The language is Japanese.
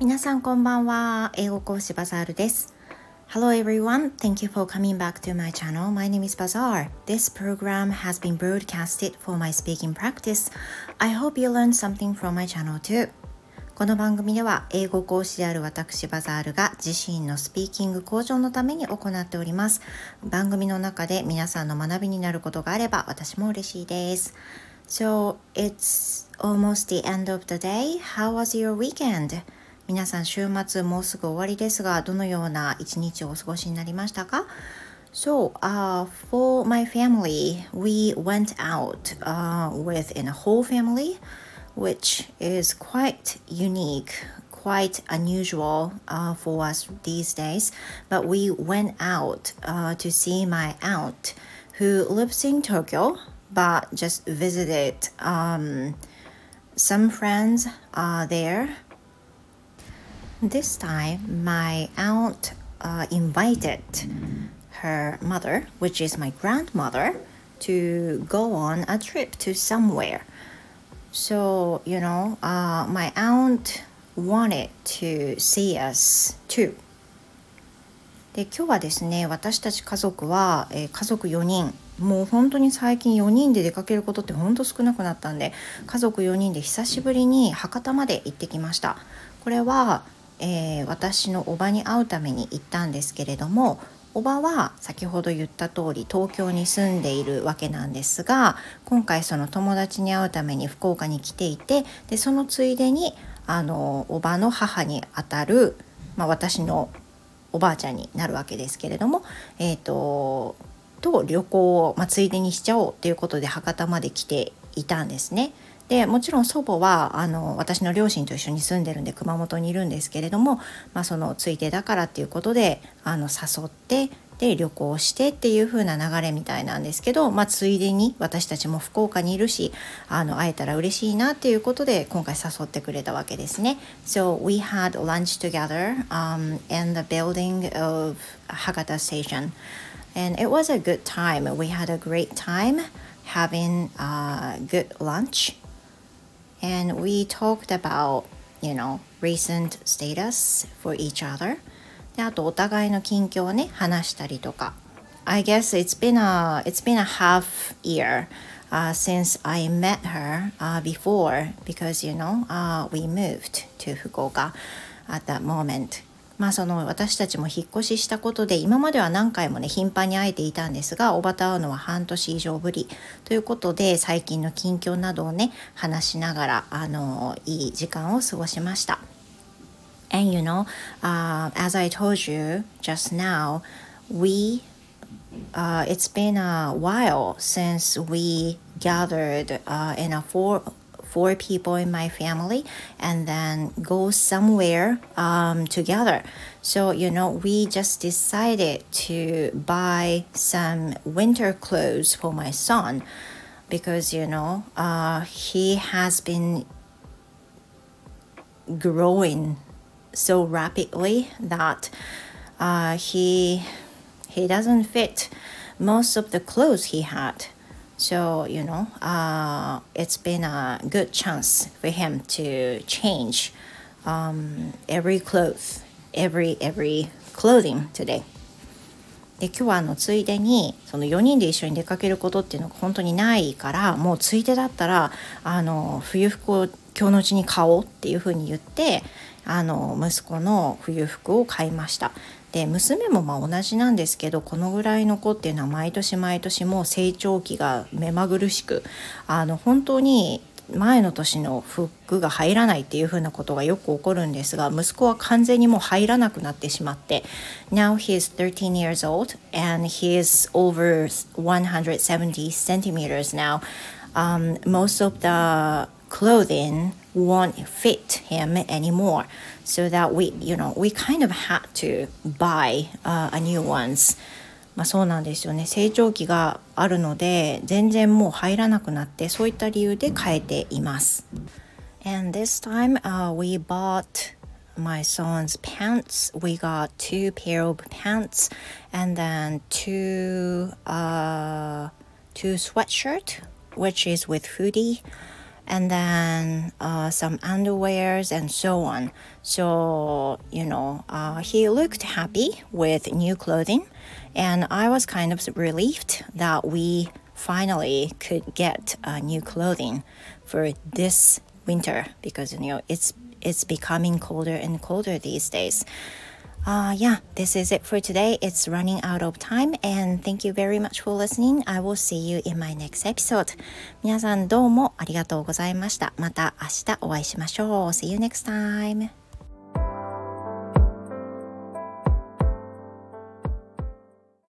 皆さんこんばんは。英語講師バザールです。Hello everyone. Thank you for coming back to my channel. My name is Bazaar. This program has been broadcasted for my speaking practice. I hope you learned something from my channel too. この番組では英語講師である私バザールが自身のスピーキング向上のために行っております。番組の中で皆さんの学びになることがあれば私も嬉しいです。So it's almost the end of the day. How was your weekend? 皆さん週末もうすぐ終わりですがどのような一日をお過ごしになりましたか So, uh, for my family, we went out uh, with in a whole family, which is quite unique, quite unusual uh, for us these days. But we went out uh, to see my aunt who lives in Tokyo, but just visited um, some friends uh, there This time, my aunt uh, invited her mother, which is my grandmother, to go on a trip to somewhere. So, you know, uh, my aunt wanted to see us too. で今日はですね私たち家族は、えー、家族4人もう本当に最近4人で出かけることって本当少なくなったんで家族4人で久しぶりに博多まで行ってきましたこれはえー、私のおばに会うために行ったんですけれどもおばは先ほど言った通り東京に住んでいるわけなんですが今回その友達に会うために福岡に来ていてでそのついでにあのおばの母にあたる、まあ、私のおばあちゃんになるわけですけれども、えーと、と旅行を、まあ、ついでにしちゃおうということで博多まで来ていたんですね。でもちろん祖母はあの私の両親と一緒に住んでるんで熊本にいるんですけれども、まあ、そのついてだからっていうことであの誘ってで旅行してっていう風な流れみたいなんですけど、まあ、ついでに私たちも福岡にいるしあの会えたら嬉しいなっていうことで今回誘ってくれたわけですね。So we had lunch together、um, in the building of Hakata Station and it was a good time. We had a great time having a good lunch and we talked about you know recent status for each other であとお互いの近況をね話したりとか I guess it's been a it's been a half year uh, since I met her uh, before because you know uh, we moved to Fukuoka at that moment まあその私たちも引っ越ししたことで今までは何回もね頻繁に会えていたんですがおばと会うのは半年以上ぶりということで最近の近況などをね話しながらあのいい時間を過ごしました。And you know, uh, as I told you just now, we uh, it's been a while since we gathered uh, in a four four people in my family and then go somewhere um, together. So, you know, we just decided to buy some winter clothes for my son because, you know, uh, he has been growing so rapidly that uh, he he doesn't fit most of the clothes he had so, you know, uh, it's been a good chance for him to change um, every clothes, every, every clothing today. で今日はあのついでにその4人で一緒に出かけることっていうのが本当にないからもうついでだったらあの冬服を今日のうちに買おうっていうふうに言ってあの息子の冬服を買いました。で娘もまあ同じなんですけどこのぐらいの子っていうのは毎年毎年もう成長期が目まぐるしくあの本当に前の年の服が入らないっていうふうなことがよく起こるんですが息子は完全にもう入らなくなってしまって Now he is 13 years old and he is over 170 centimeters now、um, most of the clothing won't fit him anymore so that we you know we kind of had to buy、uh, a new ones まあそうなんですよね成長期があるので全然もう入らなくなってそういった理由で変えています and this time、uh, we bought my son's pants we got two pair of pants and then two uh two sweatshirt which is with hoodie and then uh, some underwears and so on. So, you know, uh, he looked happy with new clothing, and I was kind of relieved that we finally could get uh, new clothing for this winter because you know it's it's becoming colder and colder these days. Uh, yeah, this is it for today. It's running out of time and thank you very much for listening. I will see you in my next episode. 皆さんどうもありがとうございました。また明日お会いしましょう。See you next time.